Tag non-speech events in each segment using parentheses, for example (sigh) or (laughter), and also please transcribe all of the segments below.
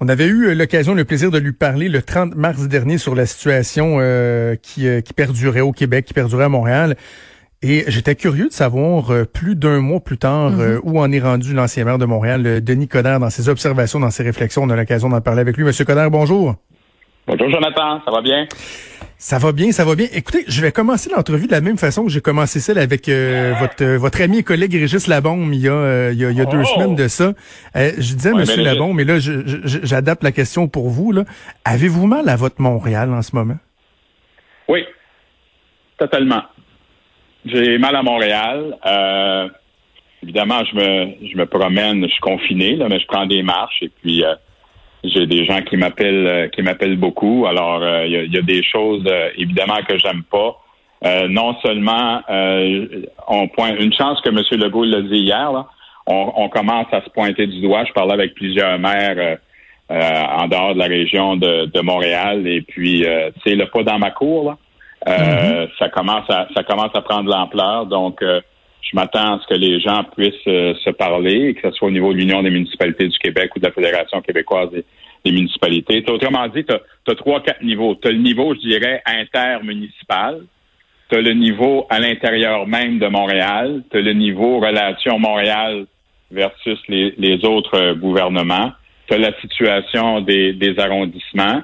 On avait eu euh, l'occasion, le plaisir de lui parler le 30 mars dernier sur la situation euh, qui, euh, qui perdurait au Québec, qui perdurait à Montréal. Et j'étais curieux de savoir, plus d'un mois plus tard, mm-hmm. où en est rendu l'ancien maire de Montréal, Denis Coderre, dans ses observations, dans ses réflexions. On a l'occasion d'en parler avec lui. Monsieur Coderre, bonjour. Bonjour Jonathan, ça va bien? Ça va bien, ça va bien. Écoutez, je vais commencer l'entrevue de la même façon que j'ai commencé celle avec euh, votre euh, votre ami et collègue Régis Labombe il y a, euh, il y a, il y a deux oh! semaines de ça. je disais, Monsieur Labombe, mais là, j'adapte la question pour vous. Là. Avez-vous mal à votre Montréal en ce moment? Oui, totalement. J'ai mal à Montréal. évidemment, je me je me promène, je suis confiné, là, mais je prends des marches et puis j'ai des gens qui m'appellent euh, qui m'appellent beaucoup. Alors, euh, il y, a, des choses euh, évidemment que j'aime pas. non seulement on pointe une chance que M. Legault l'a dit hier, là, on, commence à se pointer du doigt. Je parlais avec plusieurs maires en dehors de la région de, Montréal et puis c'est le pas dans ma cour. Là. Mm-hmm. Ça commence à ça commence à prendre l'ampleur. Donc je m'attends à ce que les gens puissent euh, se parler, que ce soit au niveau de l'Union des municipalités du Québec ou de la Fédération québécoise des, municipalités. autrement dit, tu as, trois, quatre niveaux. Tu as le niveau, je dirais, intermunicipal. Tu as le niveau à l'intérieur même de Montréal. Tu as le niveau relation Montréal versus les, autres gouvernements. Tu as la situation des, arrondissements.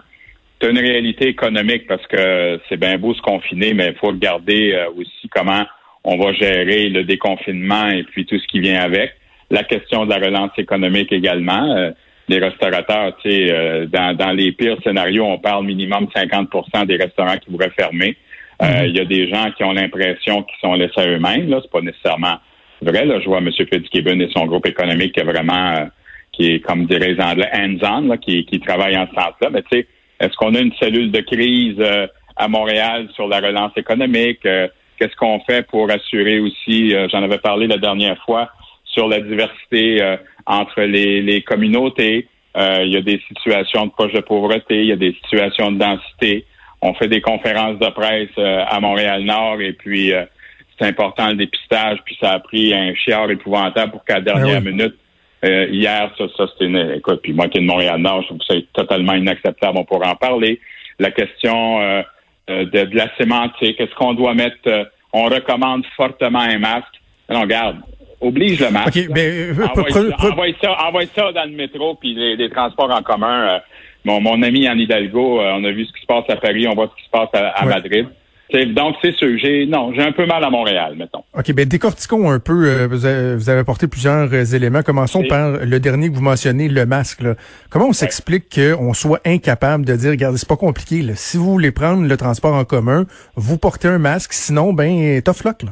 Tu as une réalité économique parce que c'est bien beau se confiner, mais il faut regarder euh, aussi comment on va gérer le déconfinement et puis tout ce qui vient avec. La question de la relance économique également. Euh, les restaurateurs, tu sais, euh, dans, les pires scénarios, on parle minimum 50% des restaurants qui pourraient fermer. Euh, mhm. Il y a des gens qui ont l'impression qu'ils sont laissés à eux-mêmes. Là, c'est pas nécessairement vrai. Là, je vois M. Fitzgibbon et son groupe économique qui est vraiment, qui est comme diraient les Anglais, hands-on, qui, qui travaille en ce sens-là. Mais tu sais, est-ce qu'on a une cellule de crise à Montréal sur la relance économique? Qu'est-ce qu'on fait pour assurer aussi, euh, j'en avais parlé la dernière fois, sur la diversité euh, entre les, communautés. Euh, il y a des situations de proche de pauvreté, il y a des situations de densité. On fait des conférences de presse à Montréal-Nord et puis c'est important le dépistage, puis ça a pris un chiard épouvantable pour qu'à la dernière ben minute, hier, ça, ça c'était. Écoute, puis moi qui est de Montréal-Nord, je trouve que c'est totalement inacceptable, on pourra en parler. La question euh, de, la sémantique. Est-ce qu'on doit mettre, euh, on recommande fortement un masque? Non, garde, oblige le masque. Okay, ben, envoie, ça, dans le métro puis les, transports en commun. Euh, mon, mon ami en Hidalgo, on a vu ce qui se passe à Paris, on voit ce qui se passe à, Madrid donc, c'est sûr. J'ai, non, j'ai un peu mal à Montréal, mettons. OK, ben décortiquons un peu. Euh, vous, avez, apporté plusieurs euh, éléments. Commençons par le dernier que vous mentionnez, le masque. Comment on s'explique qu'on soit incapable de dire, regardez, c'est pas compliqué. Si vous voulez prendre le transport en commun, vous portez un masque. Sinon, ben, tough luck. Là.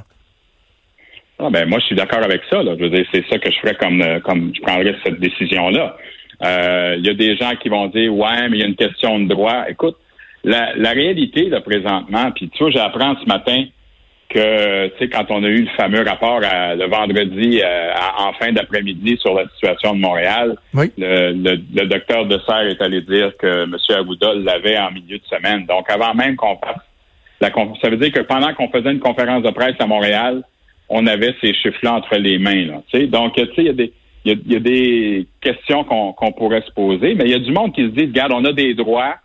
Ah, ben, moi, je suis d'accord avec ça. Là. Je veux dire, c'est ça que je ferais comme, euh, comme je prendrais cette décision-là. Il y a des gens qui vont dire, ouais, mais il y a une question de droit. Écoute, la, la réalité, là, présentement, puis tu vois, j'apprends ce matin que, tu sais, quand on a eu le fameux rapport le vendredi euh, en fin d'après-midi sur la situation de Montréal, le, le, docteur de Serre est allé dire que M. Arruda l'avait en milieu de semaine. Donc, avant même qu'on fasse la ça veut dire que pendant qu'on faisait une conférence de presse à Montréal, on avait ces chiffres-là entre les mains. Là, Donc, tu sais, il y a des il y, a, des questions qu'on pourrait se poser, mais il y a du monde qui se dit, regarde, on a des droits,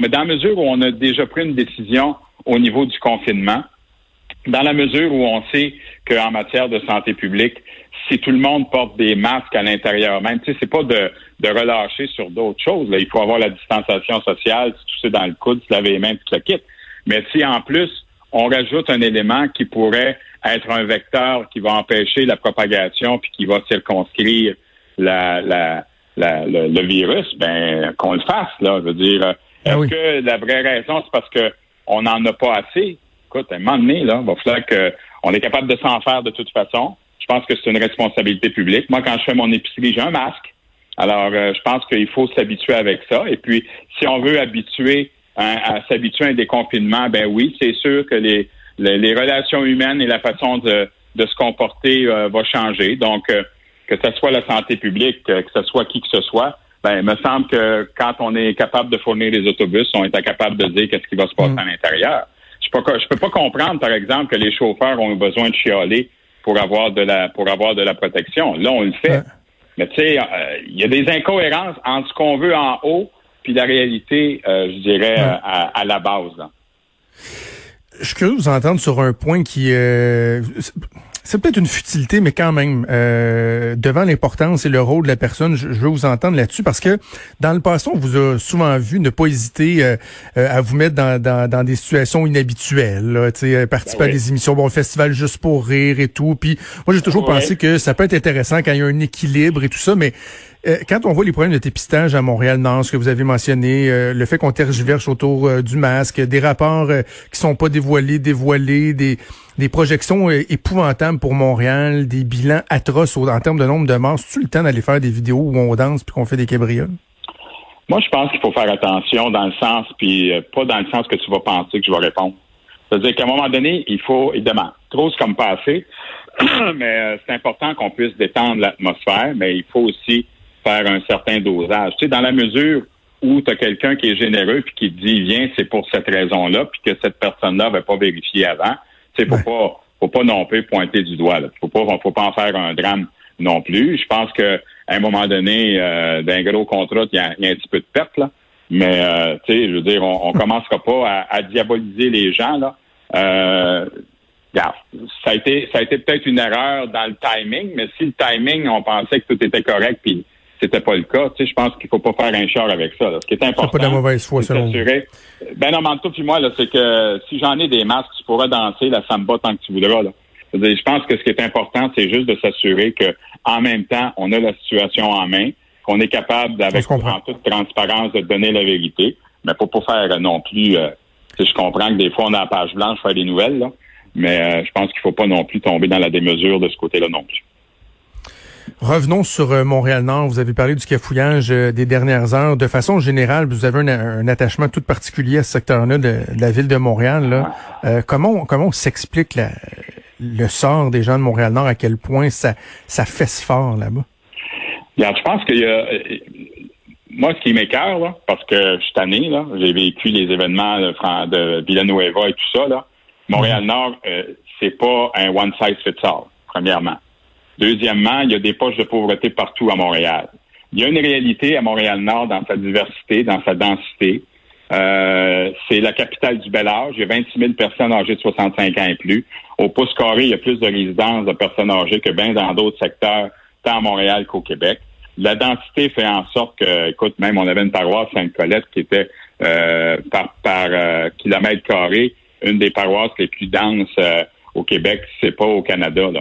mais dans la mesure où on a déjà pris une décision au niveau du confinement, dans la mesure où on sait qu'en matière de santé publique, si tout le monde porte des masques à l'intérieur même, tu sais, c'est pas de, relâcher sur d'autres choses. Il faut avoir la distanciation sociale, si tout c'est dans le coude, se laver les mains, tout le kit. Mais si en plus, on rajoute un élément qui pourrait être un vecteur qui va empêcher la propagation puis qui va circonscrire la, le, virus, ben qu'on le fasse, là. Je veux dire, ah Est-ce que la vraie raison, c'est parce qu'on n'en a pas assez? Écoute, à un moment donné, là, il va falloir qu'on est capable de s'en faire de toute façon. Je pense que c'est une responsabilité publique. Moi, quand je fais mon épicerie, j'ai un masque. Alors, je pense qu'il faut s'habituer avec ça. Et puis, si on veut habituer à, s'habituer à un déconfinement, ben oui, c'est sûr que les, les, relations humaines et la façon de, de se comporter va changer. Donc, que ce soit la santé publique, que ce soit qui que ce soit, ben, il me semble que quand on est capable de fournir les autobus, on est incapable de dire qu'est-ce qui va se passer mm. à l'intérieur. Je peux, je peux pas comprendre, par exemple, que les chauffeurs ont besoin de chialer pour avoir de la pour avoir de la protection. Là, on le fait. Mais tu sais, euh, il y a des incohérences entre ce qu'on veut en haut puis la réalité, euh, je dirais, à, la base. Je suis curieux de vous entendre sur un point qui euh, c'est peut-être une futilité, mais quand même, euh, devant l'importance et le rôle de la personne, je, veux vous entendre là-dessus parce que dans le passé, on vous a souvent vu ne pas hésiter euh, euh, à vous mettre dans, dans, des situations inhabituelles, là, participer à ben des émissions, bon, festival juste pour rire et tout. Puis moi, j'ai toujours pensé que ça peut être intéressant quand il y a un équilibre et tout ça, mais euh, quand on voit les problèmes de dépistage à Montréal-Nord, ce que vous avez mentionné, euh, le fait qu'on tergiverse autour euh, du masque, des rapports qui sont pas dévoilés, dévoilés, des, projections épouvantables pour Montréal, des bilans atroces en termes de nombre de morts, c'est-tu le temps d'aller faire des vidéos où on danse puis qu'on fait des cabrioles? Moi, je pense qu'il faut faire attention dans le sens, puis pas dans le sens que tu vas penser que je vais répondre. C'est-à-dire qu'à un moment donné, il faut, évidemment, trop comme passer, (clears throat) mais c'est important qu'on puisse détendre l'atmosphère, mais il faut aussi faire un certain dosage. Tu sais, dans la mesure où tu as quelqu'un qui est généreux puis qui te dit viens, c'est pour cette raison-là, puis que cette personne-là n'avait pas vérifié avant, tu sais, faut pas faut pas non plus pointer du doigt. Là. Faut pas faut pas en faire un drame non plus. Je pense que à un moment donné, euh, d'un gros contrat, il y, a, un petit peu de perte, là. Mais euh, tu sais, je veux dire, on, on commencera pas à, diaboliser les gens là. Euh, ça a été ça a été peut-être une erreur dans le timing, mais si le timing, on pensait que tout était correct, puis c'était pas le cas. Tu sais, je pense qu'il faut pas faire un char avec ça. Ce qui est important. C'est pas de mauvaise foi, selon Ben non, mais puis moi, là, c'est que si j'en ai des masques, tu pourras danser la samba tant que tu voudras. Là. Je pense que ce qui est important, c'est juste de s'assurer que en même temps, on a la situation en main, qu'on est capable, avec en toute transparence, de donner la vérité. Mais pour pas faire non plus. Euh, je comprends que des fois, on a la page blanche faire des nouvelles, là, mais euh, je pense qu'il faut pas non plus tomber dans la démesure de ce côté-là non plus. Revenons sur euh, Montréal-Nord. Vous avez parlé du cafouillage euh, des dernières heures. De façon générale, vous avez un, attachement tout particulier à ce secteur-là de, la ville de Montréal. Là. Euh, comment, comment s'explique le sort des gens de Montréal-Nord, à quel point ça, ça fesse fort là-bas? je pense qu'il y a... Moi, ce qui m'écœure, parce que je suis tanné, là, j'ai vécu les événements de, de Villanueva et tout ça, là. Montréal-Nord, c'est pas un one size fits all, premièrement. Deuxièmement, il y a des poches de pauvreté partout à Montréal. Il y a une réalité à Montréal-Nord dans sa diversité, dans sa densité. Euh, c'est la capitale du bel âge. Il y a 26 000 personnes âgées de 65 ans et plus. Au pouce carré, il y a plus de résidences de personnes âgées que bien dans d'autres secteurs, tant à Montréal qu'au Québec. La densité fait en sorte que, écoute, même on avait une paroisse Sainte-Colette qui était euh, par, euh, kilomètre carré une des paroisses les plus denses au Québec, c'est pas au Canada. Là,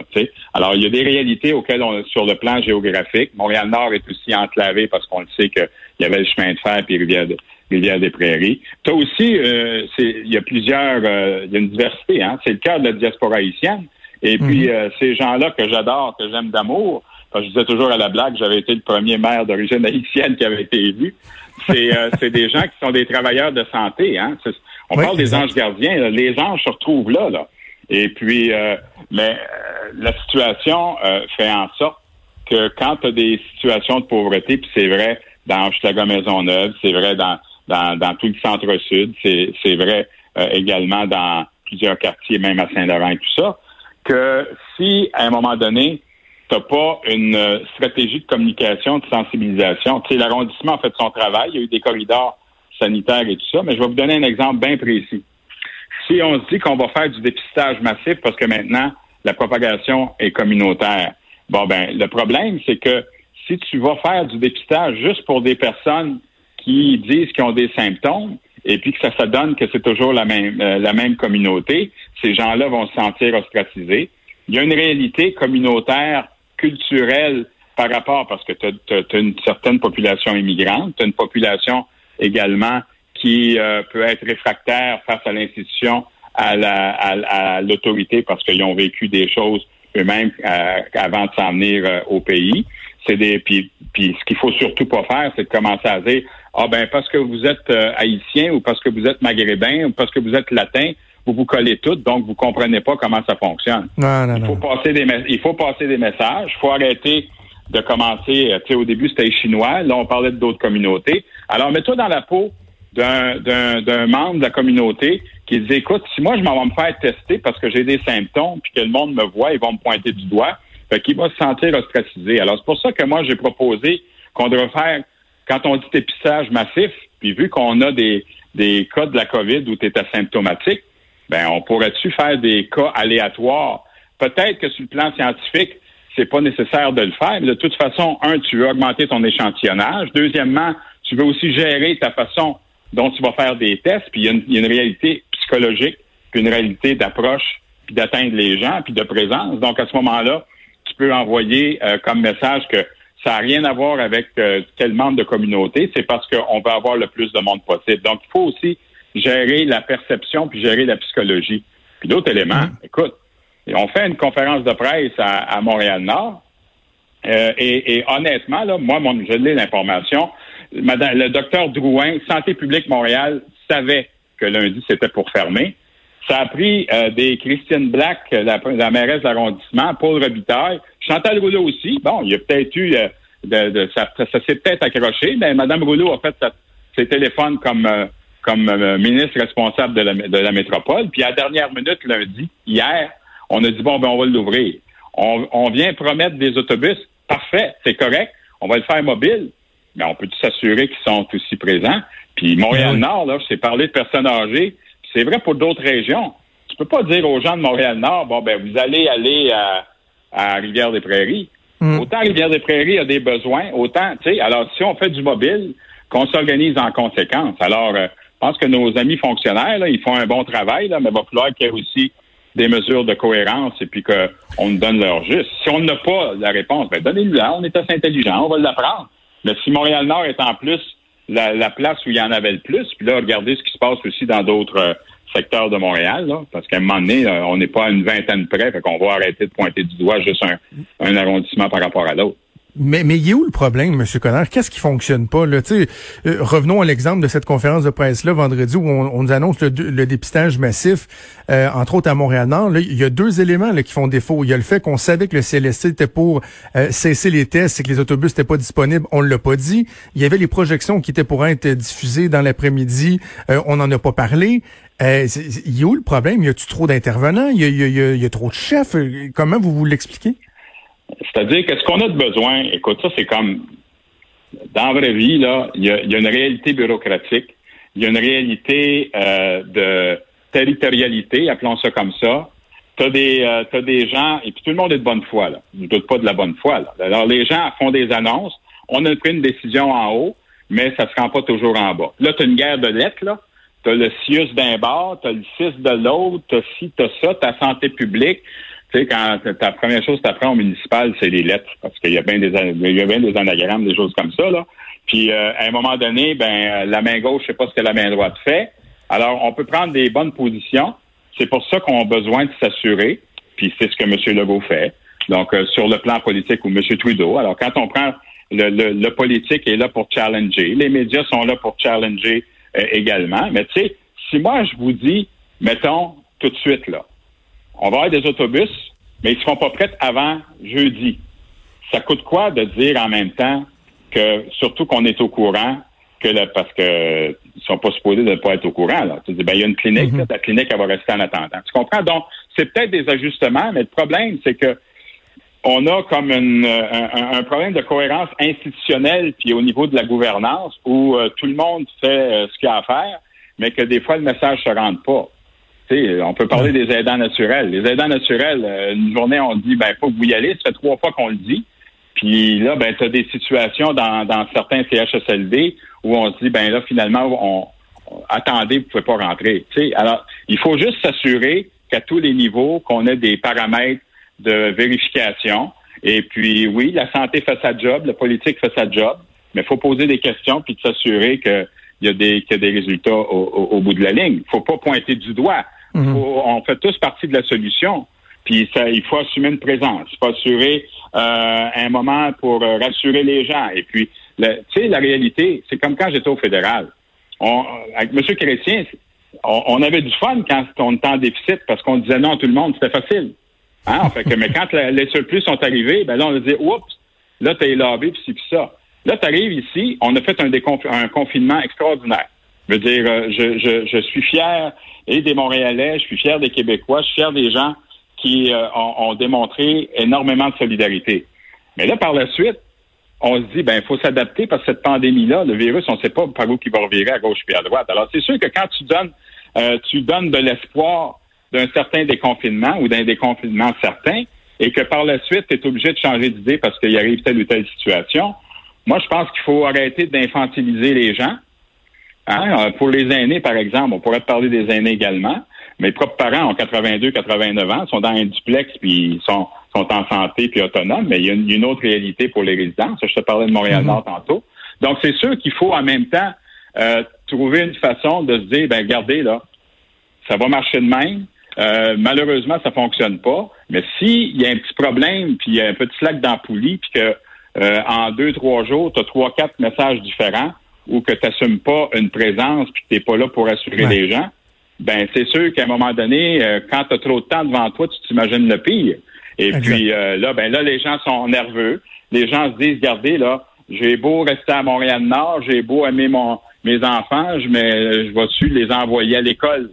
Alors, il y a des réalités auxquelles on sur le plan géographique. Montréal-Nord est aussi enclavé parce qu'on le sait qu'il y avait le chemin de fer puis Rivière, Rivière des Prairies. Toi aussi, euh, il y a plusieurs, euh, il y a une diversité. Hein? C'est le cas de la diaspora haïtienne. Et puis, mhm. euh, ces gens-là que j'adore, que j'aime d'amour, je disais toujours à la blague, j'avais été le premier maire d'origine haïtienne qui avait été élu. C'est des gens qui sont des travailleurs de santé. Hein? On parle des anges gardiens. Les anges se retrouvent là. là. Et puis, euh, mais euh, la situation euh, fait en sorte que quand tu as des situations de pauvreté, puis c'est vrai dans Maison Maisonneuve, c'est vrai dans, dans, dans tout le centre-sud, c'est vrai également dans plusieurs quartiers, même à Saint-Laurent et tout ça, que si à un moment donné, tu pas une stratégie de communication, de sensibilisation, tu sais, l'arrondissement a fait son travail, il y a eu des corridors sanitaires et tout ça, mais je vais vous donner un exemple bien précis si on se dit qu'on va faire du dépistage massif parce que maintenant la propagation est communautaire, bon ben le problème c'est que si tu vas faire du dépistage juste pour des personnes qui disent qu'ils ont des symptômes et puis que ça se donne que c'est toujours la même euh, la même communauté, ces gens-là vont se sentir ostracisés. Il y a une réalité communautaire, culturelle par rapport, parce que tu as, une certaine population immigrante, tu as une population également qui euh, peut être réfractaire face à l'institution, à l'autorité, parce qu'ils ont vécu des choses eux-mêmes euh, avant de s'en venir euh, au pays. c'est des puis, puis ce qu'il faut surtout pas faire, c'est de commencer à dire ah ben parce que vous êtes haïtien ou parce que vous êtes maghrébin ou parce que vous êtes latin, vous vous collez toutes, donc vous comprenez pas comment ça fonctionne. Non, non, il faut non. passer des il faut passer des messages, il faut arrêter de commencer, tu sais, au début c'était les chinois, là on parlait d'autres communautés. Alors mets-toi dans la peau d'un, membre de la communauté qui dit écoute, si moi je m'en vais me faire tester parce que j'ai des symptômes puis que le monde me voit, ils vont me pointer du doigt, fait qu'il va se sentir ostracisé. Alors c'est pour ça que moi j'ai proposé qu'on devrait faire quand on dit dépistage massif, puis vu qu'on a des, des cas de la COVID où tu es asymptomatique, ben on pourrait-tu faire des cas aléatoires? Peut-être que sur le plan scientifique, c'est pas nécessaire de le faire. Mais de toute façon, un, tu veux augmenter ton échantillonnage. Deuxièmement, tu veux aussi gérer ta façon dont tu vas faire des tests. Puis il y a une, il y a une réalité psychologique, puis une réalité d'approche, puis d'atteindre les gens, puis de présence. Donc à ce moment-là, tu peux envoyer euh, comme message que ça n'a rien à voir avec euh, quel membre de communauté, c'est parce qu'on veut avoir le plus de monde possible. Donc, il faut aussi gérer la perception puis gérer la psychologie. Puis d'autres éléments, écoute, on fait une conférence de presse à, à Montréal-Nord, euh, et, et honnêtement, là, moi, mon, je l'ai l'information. Madame, le docteur Drouin, Santé publique Montréal, savait que lundi, c'était pour fermer. Ça a pris euh, des Christine Black, la, la mairesse de l'arrondissement, Paul Robitaille, Chantal Rouleau aussi. Bon, il y a peut-être eu, euh, de, de- ça, s'est peut-être accroché, mais Mme Rouleau a fait ses téléphones comme, euh, comme euh, ministre responsable de la, de la métropole. Puis à la dernière minute, lundi, hier, on a dit, bon, ben on va l'ouvrir. On, on vient promettre des autobus. Parfait, c'est correct. On va le faire mobile. Mais on peut s'assurer qu'ils sont aussi présents. Puis Montréal-Nord, là, je parlé de personnes âgées. C'est vrai pour d'autres régions. Tu peux pas dire aux gens de Montréal-Nord, bon, ben, vous allez aller à, à Rivière-des-Prairies. Mm. Autant Rivière-des-Prairies a des besoins, autant, tu sais, alors si on fait du mobile, qu'on s'organise en conséquence. Alors, euh, je pense que nos amis fonctionnaires, là, ils font un bon travail, là, mais il va falloir qu'il y ait aussi des mesures de cohérence et puis qu'on nous donne leur juste. Si on n'a pas la réponse, ben donnez-lui-la, on est assez intelligent, on va l'apprendre. Mais si Montréal-Nord est en plus la, la place où il y en avait le plus, puis là, regardez ce qui se passe aussi dans d'autres euh, secteurs de Montréal, là, parce qu'à un moment donné, euh, on n'est pas à une vingtaine près, fait qu'on va arrêter de pointer du doigt juste un, un arrondissement par rapport à l'autre. Mais, mais il est où le problème, M. Connard? Qu'est-ce qui fonctionne pas? Là? Euh, revenons à l'exemple de cette conférence de presse-là vendredi où on, on nous annonce le, le dépistage massif, euh, entre autres à Montréal-Nord. Il y a deux éléments là, qui font défaut. Il y a le fait qu'on savait que le CLSC était pour euh, cesser les tests et que les autobus n'étaient pas disponibles. On l'a pas dit. Il y avait les projections qui étaient pour être diffusées dans l'après-midi. Euh, on n'en a pas parlé. Euh, il y a où le problème? Y a-tu trop d'intervenants? Il y a, y a- y a trop de chefs? Euh, Comment vous vous l'expliquez? C'est-à-dire que ce qu'on a de besoin, écoute, ça c'est comme dans la vraie vie, là, il y y a une réalité bureaucratique, il y a une réalité euh, de territorialité, appelons ça comme ça. T'as des euh, t'as des gens, et puis tout le monde est de bonne foi, là. Je doute pas de la bonne foi. Là. Alors les gens font des annonces, on a pris une décision en haut, mais ça se rend pas toujours en bas. Là, tu as une guerre de lettres, là. Tu as le CIUS d'un bord, tu as le CIS de l'autre, tu as ci, tu as ça, ta santé publique. Tu sais, quand ta première chose que tu apprends au municipal, c'est les lettres, parce qu'il y a bien des il y a bien des anagrammes, des choses comme ça, là. Puis euh, à un moment donné, ben la main gauche, je pas ce que la main droite fait. Alors, on peut prendre des bonnes positions. C'est pour ça qu'on a besoin de s'assurer, puis c'est ce que M. Legault fait. Donc, euh, sur le plan politique ou M. Trudeau. Alors, quand on prend le, le, le politique est là pour challenger, les médias sont là pour challenger euh, également. Mais tu sais, si moi je vous dis, mettons tout de suite là, on va avoir des autobus, mais ils seront pas prêts avant jeudi. Ça coûte quoi de dire en même temps que, surtout qu'on est au courant, que parce que ils sont pas supposés de ne pas être au courant. Là. Tu dis, ben, il y a une clinique, là, la clinique, elle va rester en attendant. Tu comprends? Donc, c'est peut-être des ajustements, mais le problème, c'est que on a comme une, un, un, problème de cohérence institutionnelle puis au niveau de la gouvernance où euh, tout le monde fait euh, ce qu'il a à faire, mais que des fois le message se rende pas. Sais, on peut parler des aidants naturels. Les aidants naturels, euh, une journée on dit ben faut que vous y allez, ça fait trois fois qu'on le dit. Puis là, ben, tu as des situations dans, dans certains CHSLD où on se dit ben là, finalement, on, on attendez, vous pouvez pas rentrer. sais, alors, il faut juste s'assurer qu'à tous les niveaux, qu'on ait des paramètres de vérification. Et puis, oui, la santé fait sa job, la politique fait sa job, mais il faut poser des questions puis de s'assurer qu'il y, a des, qu'il y a des résultats au, au, au bout de la ligne. Il faut pas pointer du doigt. Faut, on fait tous partie de la solution. Puis ça, il faut assumer une présence, il faut assurer euh, un moment pour euh, rassurer les gens. Et puis, tu sais, la réalité, c'est comme quand j'étais au fédéral. On, avec M. Chrétien, on, avait du fun quand on était en déficit parce qu'on disait non à tout le monde, c'était facile. Hein? Fait que, mais quand les surplus sont arrivés, ben là, on a dit, oups, là, t'es lobby, puis c'est ça. Là, tu arrives ici, on a fait un, un confinement extraordinaire. Je veux dire, euh, je, je, je, suis fier et des Montréalais, je suis fier des Québécois, je suis fier des gens qui euh, ont, démontré énormément de solidarité. Mais là, par la suite, on se dit, ben, il faut s'adapter parce que cette pandémie-là, le virus, on ne sait pas par où il va revirer à gauche puis à droite. Alors, c'est sûr que quand tu donnes, euh, tu donnes de l'espoir d'un certain déconfinement ou d'un déconfinement certain, et que par la suite, tu es obligé de changer d'idée parce qu'il arrive telle ou telle situation, moi, je pense qu'il faut arrêter d'infantiliser les gens. Hein? Euh, pour les aînés, par exemple, on pourrait parler des aînés également. Mes propres parents ont 82, 89 ans, sont dans un duplex, puis sont, sont en santé puis autonomes, mais il y a une, autre réalité pour les résidents. je te parlais de Montréal-Nord mm-hmm. tantôt. Donc, c'est sûr qu'il faut en même temps euh, trouver une façon de se dire, ben regardez, là, ça va marcher de même. Euh, malheureusement, ça fonctionne pas. Mais s'il y a un petit problème, puis il y a un petit slack dans la poulie, puis que euh, en deux, trois jours, tu as trois, quatre messages différents ou que tu n'assumes pas une présence puis que tu n'es pas là pour assurer les gens, ben c'est sûr qu'à un moment donné, euh, quand tu as trop de temps devant toi, tu t'imagines le pire. Et puis euh, là, ben là, les gens sont nerveux. Les gens se disent, regardez, là, j'ai beau rester à Montréal-Nord, j'ai beau aimer mon mes enfants, je, mais je vais-tu les envoyer à l'école?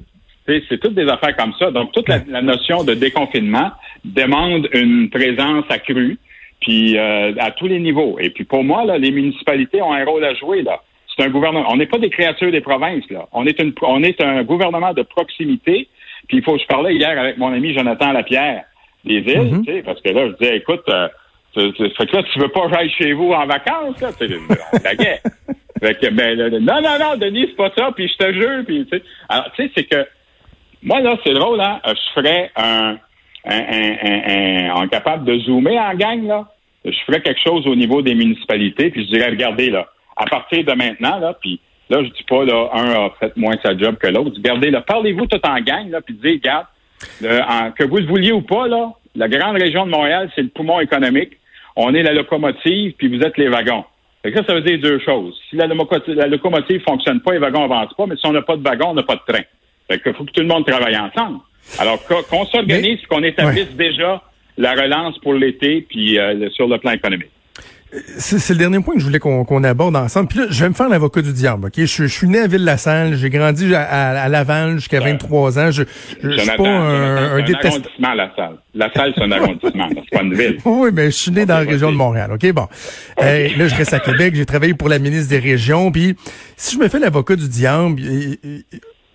C'est toutes des affaires comme ça. Donc, toute la, la notion de déconfinement demande une présence accrue puis euh, à tous les niveaux. Et puis pour moi, là, les municipalités ont un rôle à jouer là. C'est un gouvernement. On n'est pas des créatures des provinces là. On est une, on est un gouvernement de proximité. Puis il faut. Je parlais hier avec mon ami Jonathan Lapierre des îles, tu sais, parce que là je disais, écoute, euh, fait que là tu veux pas aller chez vous en vacances là, la guerre. (laughs) fait que ben non non non Denis c'est pas ça. Puis je te jure. Puis tu sais, alors tu sais c'est que moi là c'est drôle hein. Je ferais un un, un, capable de zoomer en gang, là, je ferais quelque chose au niveau des municipalités, puis je dirais, regardez, là, à partir de maintenant, là, puis là, je dis pas, là, un a fait moins sa job que l'autre. Regardez, là, parlez-vous tout en gang, là, puis dites, regarde, que vous le vouliez ou pas, là, la grande région de Montréal, c'est le poumon économique. On est la locomotive, puis vous êtes les wagons. Et ça, ça veut dire deux choses. Si la, locomotive, la locomotive fonctionne pas, les wagons avancent pas, mais si on n'a pas de wagon, on n'a pas de train. Fait qu'il faut que tout le monde travaille ensemble. Alors qu'on s'organise, qu'on établisse déjà la relance pour l'été, puis euh, sur le plan économique. C'est le dernier point que je voulais qu'on aborde ensemble. Puis là, je vais me faire l'avocat du diable. Ok, je, suis né à Ville-la-Salle, j'ai grandi à, Laval jusqu'à 23 ans. Je, je, suis pas un, un, arrondissement la salle. La salle, c'est un arrondissement, c'est pas une ville. Oui, mais je suis né dans la région de Montréal. Ok, bon. Euh, là, je reste à Québec. J'ai travaillé pour la ministre des Régions. Puis si je me fais l'avocat du diable,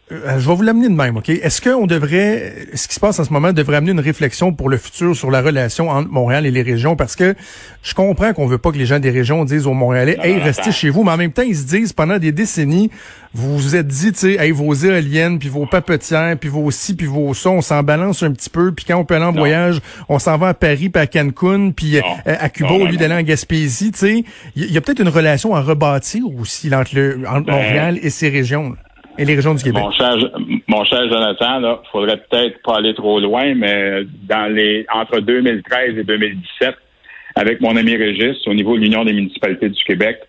euh, je vais vous l'amener de même, OK? Est-ce qu'on devrait, ce qui se passe en ce moment, devrait amener une réflexion pour le futur sur la relation entre Montréal et les régions? Parce que je comprends qu'on veut pas que les gens des régions disent aux Montréalais, hey, restez chez vous. Mais en même temps, ils se disent, pendant des décennies, vous vous êtes dit, tu sais, hey, vos éoliennes, puis vos papetières, puis vos ci, puis vos ça, on s'en balance un petit peu. Puis quand on peut aller en voyage, on s'en va à Paris, puis à Cancun, puis euh, à Cuba, au lieu d'aller en Gaspésie, tu sais. Il y, a peut-être une relation à rebâtir aussi entre, le, entre ben, Montréal et ces régions. Là et les régions du Québec. Mon cher, mon cher Jonathan, là, faudrait peut-être pas aller trop loin, mais dans les entre 2013 et 2017, avec mon ami Régis, au niveau de l'Union des municipalités du Québec,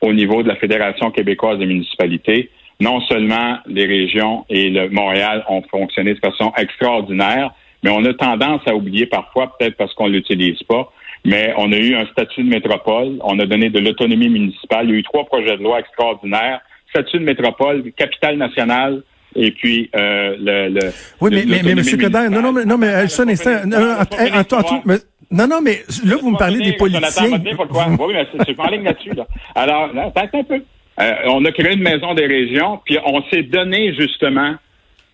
au niveau de la Fédération québécoise des municipalités, non seulement les régions et le Montréal ont fonctionné de façon extraordinaire, mais on a tendance à oublier parfois, peut-être parce qu'on l'utilise pas, mais on a eu un statut de métropole, on a donné de l'autonomie municipale, il y a eu trois projets de loi extraordinaires statut de métropole, capitale nationale, et puis euh, le, le, Oui, mais, mais, mais M. Coder, non, non, mais, non, mais un instant. Non, non, mais là, vous me parlez des politiciens. Oui, mais c'est pas en ligne là-dessus. Là. Alors, là, un peu. Euh, on a créé une maison des régions, puis on s'est donné justement,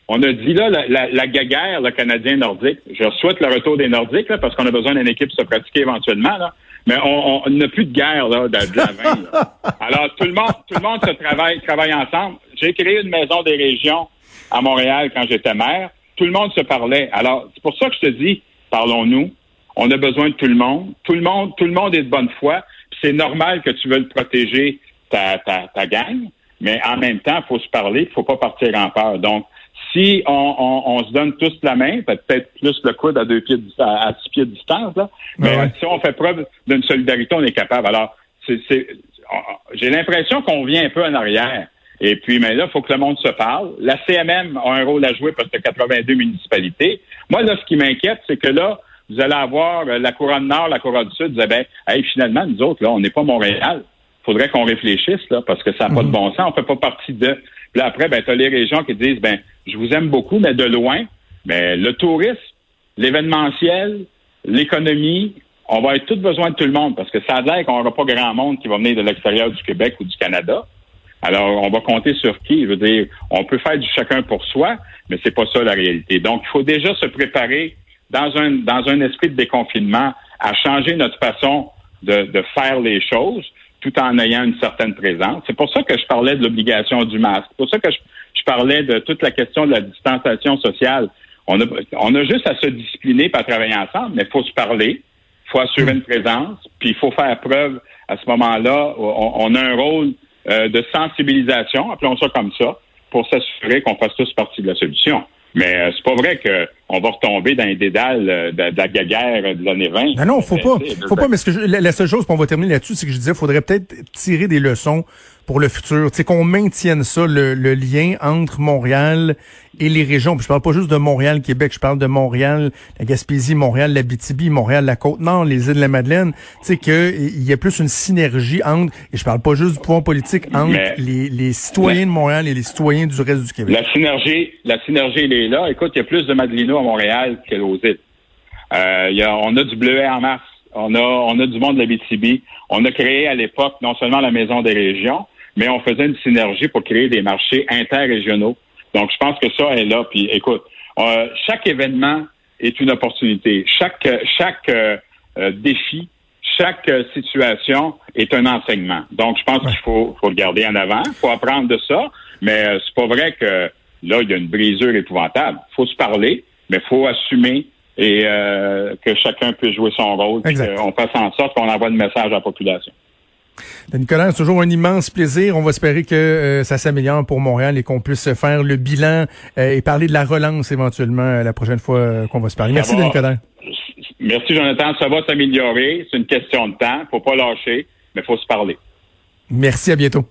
on a dit là, la, la, la gaguerre, le Canadien nordique, je souhaite le retour des Nordiques, là, parce qu'on a besoin d'une équipe se pratiquer éventuellement, là. Mais on n'a plus de guerre là, de, la main. (laughs) Alors, tout le monde, tout le monde se travaille, travaille ensemble. J'ai créé une maison des régions à Montréal quand j'étais maire. Tout le monde se parlait. Alors, c'est pour ça que je te dis, parlons-nous. On a besoin de tout le monde. Tout le monde, tout le monde est de bonne foi. C'est normal que tu veuilles protéger ta, ta, ta gang, mais en même temps, il faut se parler, il faut pas partir en peur. Donc, si on, se donne tous la main, peut-être plus le coude à deux pieds à, six pieds de distance, là, mais si on fait preuve d'une solidarité, on est capable. Alors, c'est, j'ai l'impression qu'on vient un peu en arrière. Et puis, mais là, il faut que le monde se parle. La CMM a un rôle à jouer parce que 82 municipalités. Moi, là, ce qui m'inquiète, c'est que là, vous allez avoir euh, la couronne nord, la couronne sud, vous ben, hey, finalement, nous autres, là, on n'est pas Montréal. Faudrait qu'on réfléchisse, là, parce que ça n'a pas de mhm. bon sens. On fait pas partie de. Puis après, ben, tu as les régions qui disent, ben, je vous aime beaucoup, mais de loin. Mais le tourisme, l'événementiel, l'économie, on va être tous besoin de tout le monde parce que ça a l'air qu'on n'aura pas grand monde qui va venir de l'extérieur du Québec ou du Canada. Alors, on va compter sur qui? Je veux dire, on peut faire du chacun pour soi, mais c'est pas ça la réalité. Donc, il faut déjà se préparer dans un, dans un esprit de déconfinement à changer notre façon de, de faire les choses tout en ayant une certaine présence. C'est pour ça que je parlais de l'obligation du masque. C'est pour ça que je, je, parlais de toute la question de la distanciation sociale. On a, on a juste à se discipliner et à travailler ensemble, mais il faut se parler, il faut assurer une présence, puis il faut faire preuve à ce moment-là. On, a un rôle euh, de sensibilisation, appelons ça comme ça, pour s'assurer qu'on fasse tous partie de la solution. Mais euh, c'est pas vrai qu'on va retomber dans les dédales euh, de, de, la guerre de l'année 20. Non, non, faut pas. Faut pas, mais ce que la, la, seule chose, qu'on va terminer là-dessus, c'est que je disais, faudrait peut-être tirer des leçons pour le futur. C'est qu'on maintienne ça, le, lien entre Montréal et les régions. Puis je parle pas juste de Montréal, Québec, je parle de Montréal, la Gaspésie, Montréal, la BTB, Montréal, la Côte-Nord, les îles de la Madeleine. Tu sais qu'il y a plus une synergie entre, et je parle pas juste du pouvoir politique, entre les, citoyens de Montréal et les citoyens du reste du Québec. La synergie, la synergie, elle est là. Écoute, il y a plus de Madelino à Montréal qu'aux îles. Euh, y a, on a du bleuet en masse. On a, on a du monde de la BTB. On a créé à l'époque non seulement la Maison des régions, mais on faisait une synergie pour créer des marchés interrégionaux. Donc, je pense que ça est là. Puis, écoute, euh, chaque événement est une opportunité. Chaque chaque euh, euh, défi, chaque situation est un enseignement. Donc, je pense qu'il faut, faut le garder en avant. Il faut apprendre de ça. Mais c'est pas vrai que là, il y a une brisure épouvantable. Il faut se parler, mais il faut assumer et que chacun puisse jouer son rôle. On fasse en sorte qu'on envoie le message à la population. Nicolas, c'est toujours un immense plaisir. On va espérer que euh, ça s'améliore pour Montréal et qu'on puisse faire le bilan euh, et parler de la relance éventuellement euh, la prochaine fois qu'on va se parler. Merci, Nicolas. Merci, Jonathan. Ça va s'améliorer. C'est une question de temps. Faut pas lâcher, mais faut se parler. Merci, à bientôt.